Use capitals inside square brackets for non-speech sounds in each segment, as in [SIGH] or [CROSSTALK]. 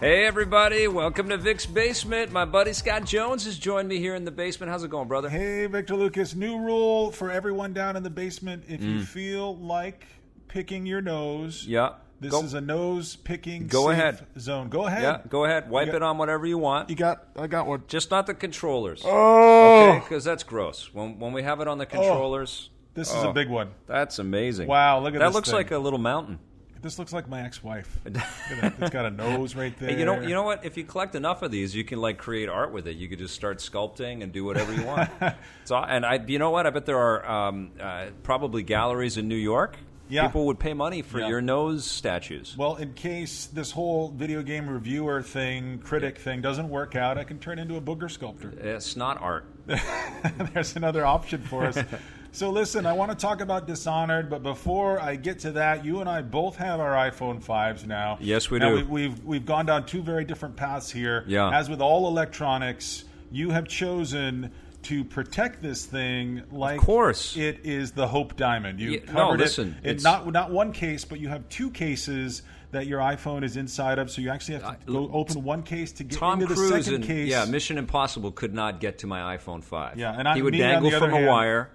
Hey everybody, welcome to Vic's Basement. My buddy Scott Jones has joined me here in the basement. How's it going, brother? Hey, Victor Lucas. New rule for everyone down in the basement. If Mm. you feel like picking your nose, Yeah. This go, is a nose picking Go safe ahead. zone. Go ahead. Yeah, go ahead. Wipe got- it on whatever you want. You got, I got one. Just not the controllers. Oh, Okay, because that's gross. When when we have it on the controllers, Oh. this is Oh. a big one. that's amazing. Wow, look at that this looks thing. like a little mountain. This looks like my ex-wife. [LAUGHS] Look at that. It's got a nose right there. Hey, you know, you know what? If you collect enough of these, you can like create art with it. You could just start sculpting and do whatever you want. [LAUGHS] so, and I, you know what? I bet there are um, uh, probably galleries in New York. Yeah. People would pay money for Yeah. your nose statues. Well, in case this whole video game reviewer thing, critic thing doesn't work out, I can turn into a booger sculptor. It's not art. [LAUGHS] There's another option for us. [LAUGHS] so listen, I want to talk about Dishonored, but before I get to that, you and I both have our iPhone 5s now. Yes, we now, do. We, we've we've gone down two very different paths here. Yeah. As with all electronics, you have chosen to protect this thing like of course. it is the Hope Diamond. You Yeah, no, covered listen, it in it's- not not one case, but you have two cases that your iPhone is inside of. So you actually have to go open one case to get Tom into the second and case. yeah, Mission Impossible could not get to my iPhone 5. Yeah, and I- he would dangle from other a wire,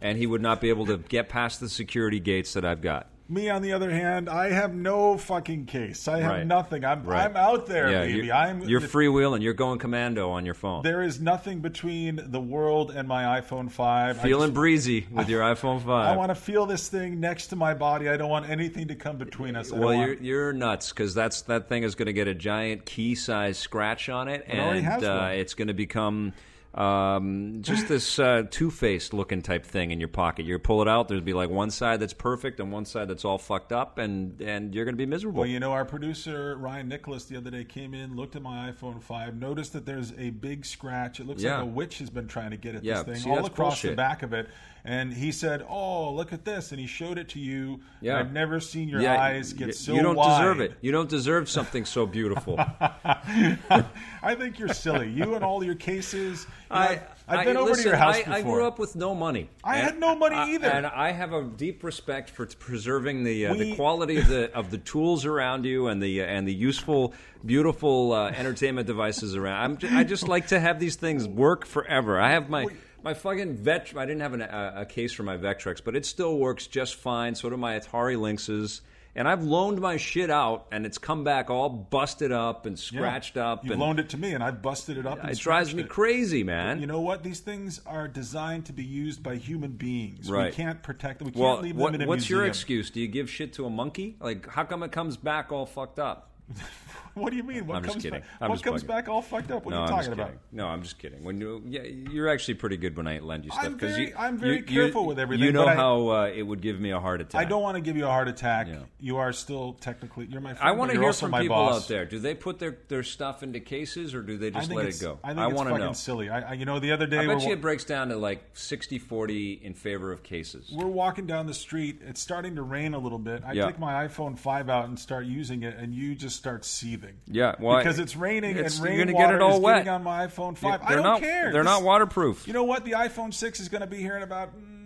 and he would not be able to get past the security gates that I've got. Me, on the other hand, I have no fucking case. I have Right. nothing. I'm Right. I'm out there, yeah, baby. You're, I'm you're freewheeling. You're going commando on your phone. There is nothing between the world and my iPhone five. I Feeling just- breezy with your iPhone 5. I want to feel this thing next to my body. I don't want anything to come between us. I well, you're want- you're nuts because that's that thing is going to get a giant key size scratch on it, It and uh, it's going to become um, just this uh, two faced looking type thing in your pocket. You pull it out, there'd be like one side that's perfect and one side that's all fucked up, and and you're going to be miserable. Well, you know, our producer Ryan Nicholas the other day came in, looked at my iPhone 5, noticed that there's a big scratch. It looks Yeah. like a witch has been trying to get at Yeah, this thing see, all across the back of it. And he said, "Oh, look at this!" And he showed it to you. Yeah. I've never seen your Yeah, eyes get so you don't wide. deserve it. You don't deserve something so beautiful. [LAUGHS] I think you're silly. You and all your cases. you [LAUGHS] know, I've, I've been I- over listen, to your house I, before. I grew up with no money. I And had no money I- either. and I have a deep respect for preserving the uh, the quality of the of the tools around you and the uh, and the useful, beautiful uh, entertainment devices around. I'm I just like to have these things work forever. I have my. My fucking Vet, I didn't have an, a, a case for my Vectrex, but it still works just fine. So do my Atari Lynxes. And I've loaned my shit out, and it's come back all busted up and Yeah. scratched up. You and loaned it to me, and I've busted it up. And it drives me it. crazy, man. You know what? These things are designed to be used by human beings. We can't protect them. We can't Well, leave what, them in a what's your excuse? Do you give shit to a monkey? Like, how come it comes back all fucked up? [LAUGHS] [LAUGHS] What do you mean? What I'm just comes kidding. back? I'm what just comes bugging. back all fucked up? What no, are you I'm talking just about? No, I'm just kidding. When you, yeah, you're actually pretty good when I lend you stuff I'm because you, I'm very you- careful you- with everything, You know but I- how uh, it would give me a heart attack. I don't want to give you a heart attack. Yeah. You are still technically you're my friend. I want to hear from people boss. out there. Do they put their, their stuff into cases or do they I just let it go? I think it's fucking know. silly. I, I, you know, the other day I bet you it breaks down to like 60-40 in favor of cases. we're walking down the street. It's starting to rain a little bit. I take my iPhone five out and start using it, and you just start seething. Yeah, well, because it's raining it's- and you're rain gonna get it all is wet. getting on my iPhone five. I don't not, care. They're This- not waterproof. You know what? The iPhone 6 is going to be here in about mm,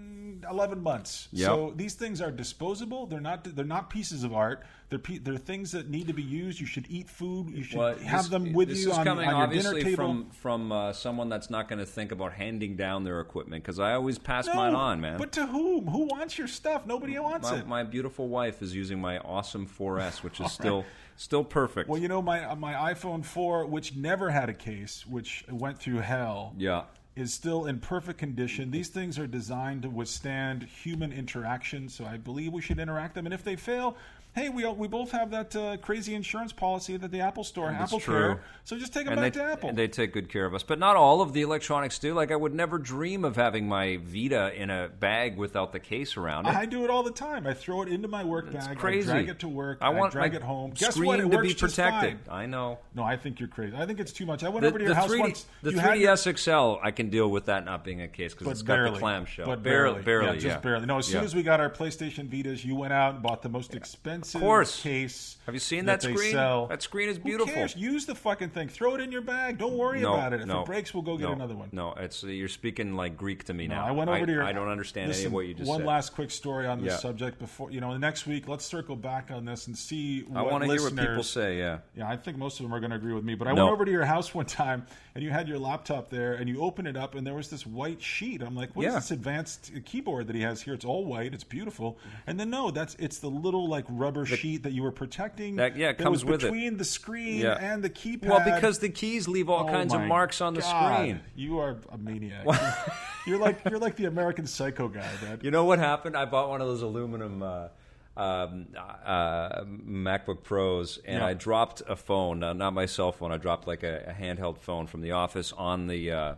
11 months. Yep. So these things are disposable. They're not they're not pieces of art. They're pe- they're things that need to be used. You should eat food. You should Well, have this- them with this you is on, coming on your dinner obviously table. from from uh, someone that's not going to think about handing down their equipment because I always pass no, mine on, man. But to whom? Who wants your stuff? Nobody wants my, it. my beautiful wife is using my awesome 4S, [LAUGHS] which is still still perfect. well, you know my my iPhone 4, which never had a case, which went through hell. yeah, is still in perfect condition. These things are designed to withstand human interaction, so I believe we should interact them. And if they fail, hey, we we both have that uh, crazy insurance policy that the Apple Store, That's Apple true. Care. So just take them and back they, to Apple. and they take good care of us. But not all of the electronics do. Like I would never dream of having my Vita in a bag without the case around it. I do it all the time. I throw it into my work It's bag. crazy. I drag it to work. I want drag my it home. Guess what? It to works be just protected. fine. I know. No, I think you're crazy. I think it's too much. I went The, over to your house 3D, once. the You had your- 3DS XL, I can deal with that not being a case because it's got barely, the clamshell. But barely, barely, barely, yeah, just yeah. barely. No, as soon Yeah. as we got our PlayStation Vitas, you went out and bought the most expensive case. Have you seen that that, screen? That screen is beautiful. Use the fucking thing. Throw it in your bag. Don't worry No, about it. If no, it breaks, we'll go get no, another one. No, it's you're speaking like Greek to me No, now. I went over to your. I don't understand listen, any of what you just one said. One last quick story on this subject before you know. The next week, let's circle back on this and see. What I want to hear what people say. Yeah. Yeah, I think most of them are going to agree with me. But I went over to your house [LAUGHS] one time, and you had your laptop there, and you opened it up, and there was this white sheet. I'm like, what is Yeah. this advanced keyboard that he has here? It's all white. It's beautiful. And then no, that's it's the little like rubber sheet that you were protecting. That- yeah, it that comes with it. between the screen Yeah. and the keypad. Well, because the keys leave all Oh kinds of marks on the God. screen. You are a maniac. [LAUGHS] you're like you're like the American Psycho guy, man. You know what happened? I bought one of those aluminum uh, um, uh, MacBook Pros, and Yeah. I dropped a phone, uh, not my cell phone. I dropped like a, a handheld phone from the office on the uh,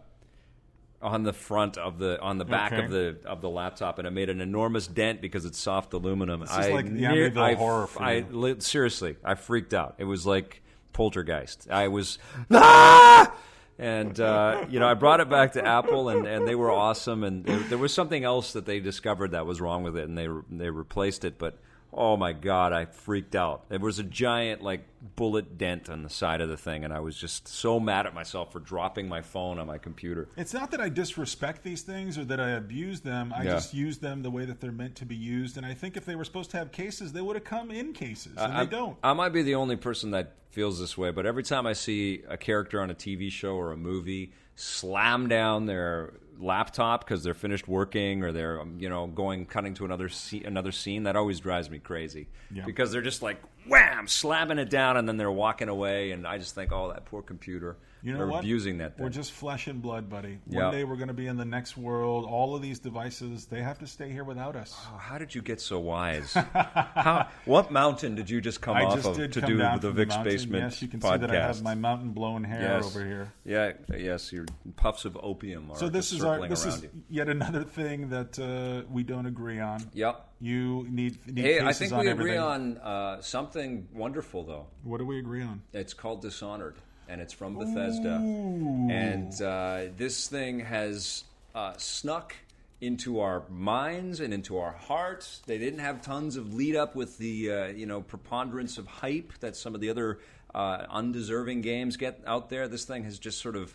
on the front of the on the back Okay. of the of the laptop, and it made an enormous dent because it's soft aluminum. is I like the Amityville I- horror for I li- seriously, I freaked out. It was like poltergeist. I was ah! And uh, you know, I brought it back to Apple, and, and they were awesome. And there, there was something else that they discovered that was wrong with it, and they they replaced it. But oh my god, I freaked out. There was a giant like bullet dent on the side of the thing, and I was just so mad at myself for dropping my phone on my computer. It's not that I disrespect these things or that I abuse them. I Yeah. just use them the way that they're meant to be used. And I think if they were supposed to have cases, they would have come in cases, and I, they don't. I might be the only person that feels this way, but every time I see a character on a TV show or a movie slam down their laptop because they're finished working or they're um, you know going cutting to another scene, another scene, that always drives me crazy Yeah. because they're just like wham slamming it down and then they're walking away, and I just think, oh, that poor computer. You know They're what? abusing that thing. We're just flesh and blood, buddy. Yeah. One day we're going to be in the next world. All of these devices, they have to stay here without us. Oh, how did you get so wise? [LAUGHS] how, what mountain did you just come I off just of to do the Vic's mountain. Basement Yes, you can podcast? see that I have my mountain blown hair Yes. over here. Yeah, yes, your puffs of opium are So this is our this is you. yet another thing that uh, we don't agree on. Yep. You need, need Hey, cases I think we agree on uh, something wonderful, though. What do we agree on? It's called Dishonored, and it's from Bethesda. Ooh. And uh, this thing has uh, snuck into our minds and into our hearts. They didn't have tons of lead up with the uh, you know preponderance of hype that some of the other uh, undeserving games get out there. This thing has just sort of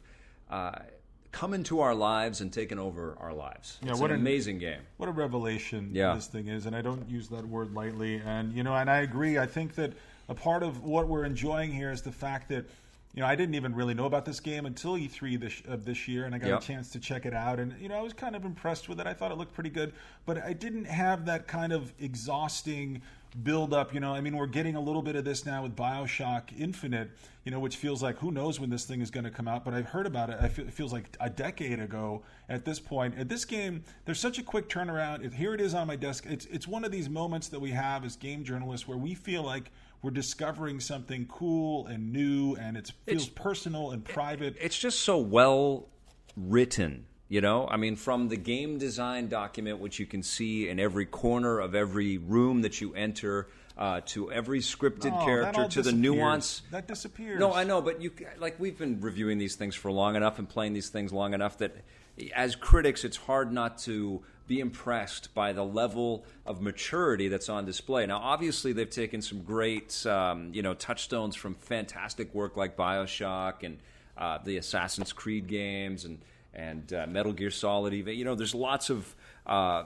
uh, come into our lives and taken over our lives. Yeah, it's what an an- amazing game. what a revelation Yeah. this thing is and i don't use that word lightly and you know and i agree i think that a part of what we're enjoying here is the fact that you know i didn't even really know about this game until e3 this, of this year and i got Yep. a chance to check it out and you know i was kind of impressed with it i thought it looked pretty good but i didn't have that kind of exhausting build up you know i mean we're getting a little bit of this now with bioshock infinite you know which feels like who knows when this thing is going to come out but i've heard about it I feel, it feels like a decade ago at this point. At this game there's such a quick turnaround. It- here it is on my desk. It's it's one of these moments that we have as game journalists where we feel like we're discovering something cool and new and it feels personal and private. It's just so well written you know i mean from the game design document which you can see in every corner of every room that you enter uh, to every scripted that character to the nuance. That disappears. No i know but you like we've been reviewing these things for long enough and playing these things long enough that as critics it's hard not to be impressed by the level of maturity that's on display. Now, obviously, they've taken some great, um, you know, touchstones from fantastic work like Bioshock and uh, the Assassin's Creed games and and uh, Metal Gear Solid. Even you know, there's lots of uh,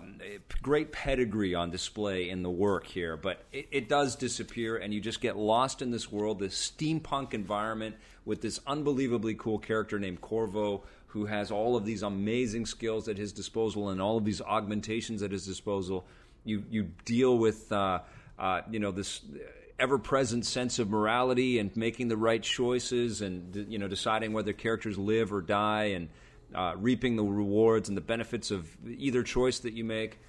great pedigree on display in the work here, but it, it does disappear, and you just get lost in this world, this steampunk environment with this unbelievably cool character named Corvo who has all of these amazing skills at his disposal and all of these augmentations at his disposal. You you deal with uh, uh, you know this ever-present sense of morality and making the right choices and you know deciding whether characters live or die and uh, reaping the rewards and the benefits of either choice that you make.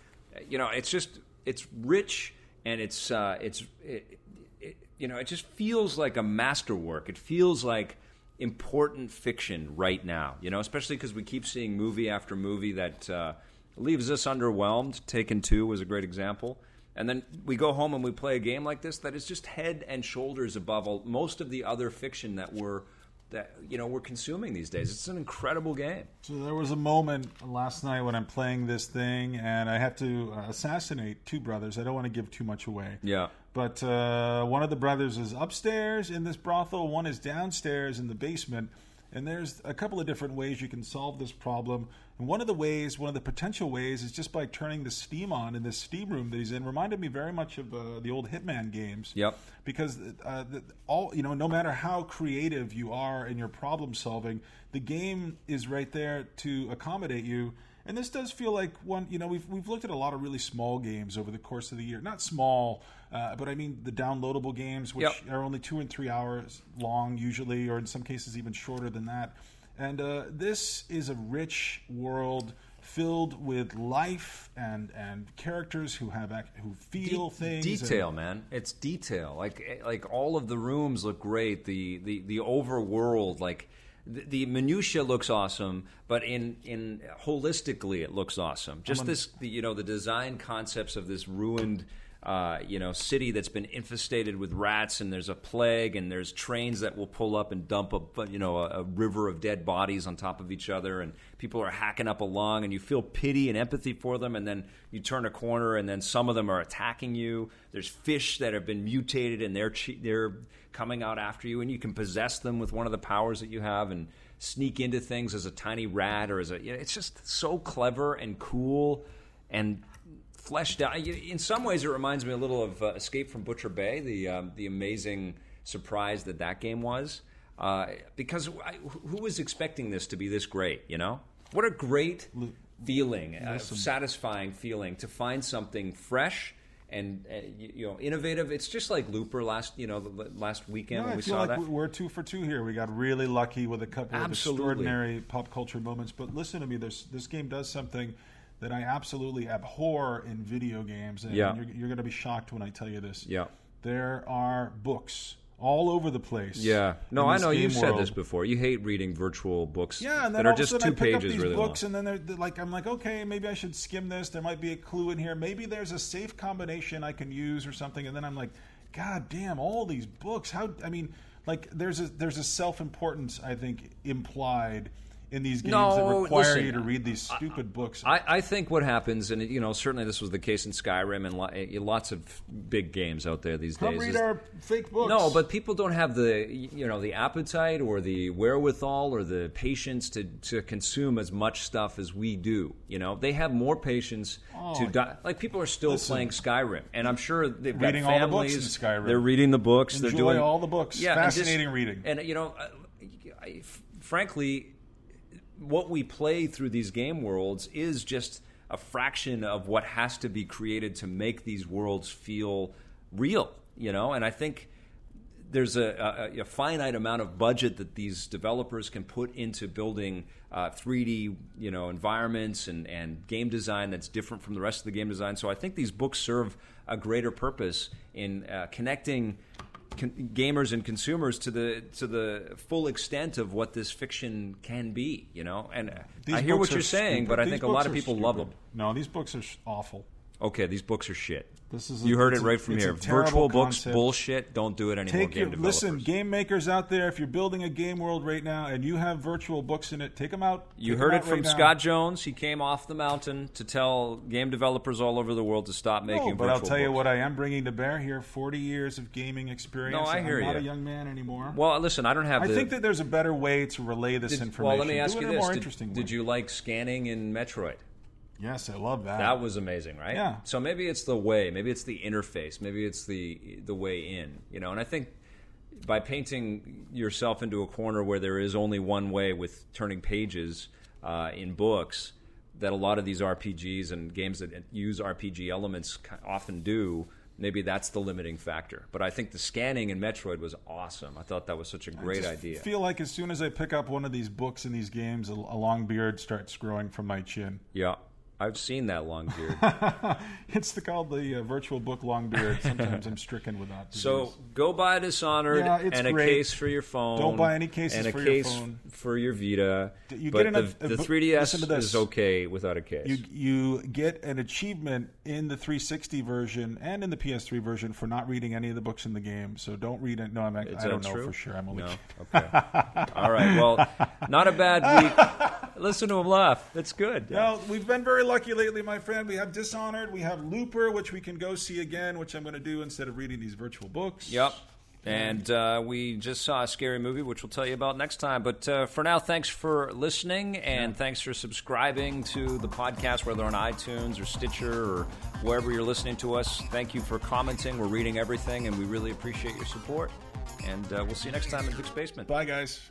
You know, it's just it's rich and it's uh, it's it, it, you know it just feels like a masterwork. It feels like important fiction right now. You know, especially because we keep seeing movie after movie that uh, leaves us underwhelmed. Taken Two was a great example. And then we go home and we play a game like this that is just head and shoulders above all, most of the other fiction that we're that you know we're consuming these days. It's an incredible game. So there was a moment last night when I'm playing this thing, and I have to uh, assassinate two brothers. I don't want to give too much away. Yeah. But uh, one of the brothers is upstairs in this brothel, one is downstairs in the basement. And there's a couple of different ways you can solve this problem. And one of the ways, one of the potential ways, is just by turning the steam on in this steam room that he's in. Reminded me very much of uh, the old Hitman games. Yep. Because uh, the, all you know, no matter how creative you are in your problem solving, the game is right there to accommodate you. And this does feel like one. You know, we've we've looked at a lot of really small games over the course of the year. Not small, uh, but I mean the downloadable games, which Yep. are only two and three hours long usually, or in some cases even shorter than that. And uh, this is a rich world filled with life and and characters who have ac- who feel De- things. and- Detail, man. It's detail. Like like all of the rooms look great. The the the overworld, like the, the minutia looks awesome, but in in holistically it looks awesome. Just this, the, you know, the design concepts of this ruined. Uh, you know, city that's been infested with rats, and there's a plague, and there's trains that will pull up and dump a you know a, a river of dead bodies on top of each other, and people are hacking up along, and you feel pity and empathy for them, and then you turn a corner, and then some of them are attacking you. There's fish that have been mutated, and they're che- they're coming out after you, and you can possess them with one of the powers that you have, and sneak into things as a tiny rat or as a. You know, it's just so clever and cool, and fleshed out. In some ways, it reminds me a little of uh, Escape from Butcher Bay, the um, the amazing surprise that that game was. Uh, because I, who was expecting this to be this great? You know, what a great feeling, a satisfying feeling to find something fresh and uh, you, know innovative. It's just like Looper last you know last weekend No, when I we feel saw like that. we're two for two here. We got really lucky with a couple Absolutely. of extraordinary pop culture moments. But listen to me, this this game does something that I absolutely abhor in video games, and Yeah. you're, you're going to be shocked when I tell you this. Yeah. there are books all over the place. Yeah, no, I know you've said this before. You hate reading virtual books Yeah, and then that are just two I pick pages up these really books, long. and then they're, they're like, I'm like, okay, maybe I should skim this. There might be a clue in here. Maybe there's a safe combination I can use or something. And then I'm like, God damn, all these books. How? I mean, like, there's a there's a self importance I think implied in these games that No, require listen, you to read these stupid books. I, I think what happens, and you know, certainly this was the case in Skyrim and lo- eh, lots of big games out there these Come days. read is- our fake books. no, but people don't have the you know the appetite or the wherewithal or the patience to, to consume as much stuff as we do. You know, they have more patience to di- like people are still Oh. Listen. playing Skyrim, and I'm sure they've Reading got all the books families. in Skyrim. They're reading the books. they're doing all the books. Yeah, and just- Fascinating reading. And you know, I, I- frankly, what we play through these game worlds is just a fraction of what has to be created to make these worlds feel real, you know? And I think there's a, a, a finite amount of budget that these developers can put into building uh, 3D, you know, environments and, and game design that's different from the rest of the game design. So I think these books serve a greater purpose in uh, connecting con- gamers and consumers to the to the full extent of what this fiction can be. You know, and These I hear what you're are saying, stupid. but I think a lot of people love them. No, these books are awful. Okay, these books are shit. This is a- you heard it right from a here. Virtual books, concept. bullshit. Don't do it anymore. Take game your developers. listen, game makers out there. If you're building a game world right now and you have virtual books in it, take them out. You heard it from right now. Scott Jones. He came off the mountain to tell game developers all over the world to stop making No, but I'll tell you what I am bringing to bear here: forty years of gaming experience. No, I I'm hear not a young man anymore. Well, listen, I don't have I the. think that there's a better way to relay this did- information. well, let me ask Do you this: did, did you like scanning in Metroid? Yes, I love that. That was amazing, right? Yeah. So maybe it's the way, maybe it's the interface, maybe it's the the way in, you know. And I think by painting yourself into a corner where there is only one way with turning pages uh, in books, that a lot of these RPGs and games that use RPG elements often do. Maybe that's the limiting factor. But I think the scanning in Metroid was awesome. I thought that was such a great just idea. feel like as soon as I pick up one of these books in these games, a long beard starts growing from my chin. yeah, I've seen that long beard. [LAUGHS] It's the, called the uh, virtual book long beard. Sometimes I'm stricken with that. So go buy Dishonored Yeah, and a case for your phone. Don't buy any cases and a for your phone. for your Vita. You but get the, an- a- the 3DS to this. is okay without a case. you you get an achievement in the 360 version and in the PS3 version for not reading any of the books in the game. So don't read it. No, I'm, I don't know true? for sure. I'm only no. Okay. All right. Well, [LAUGHS] not a bad week. Listen to him laugh. That's good. Well, we've been very lucky lately, my friend. We have Dishonored, we have Looper, which we can go see again, which I'm going to do instead of reading these virtual books. Yep. And uh, we just saw a scary movie, which we'll tell you about next time. But uh, for now, thanks for listening and thanks for subscribing to the podcast, whether on iTunes or Stitcher or wherever you're listening to us. Thank you for commenting. We're reading everything, and we really appreciate your support. And uh, we'll see you next time in Vic's Basement. Bye, guys.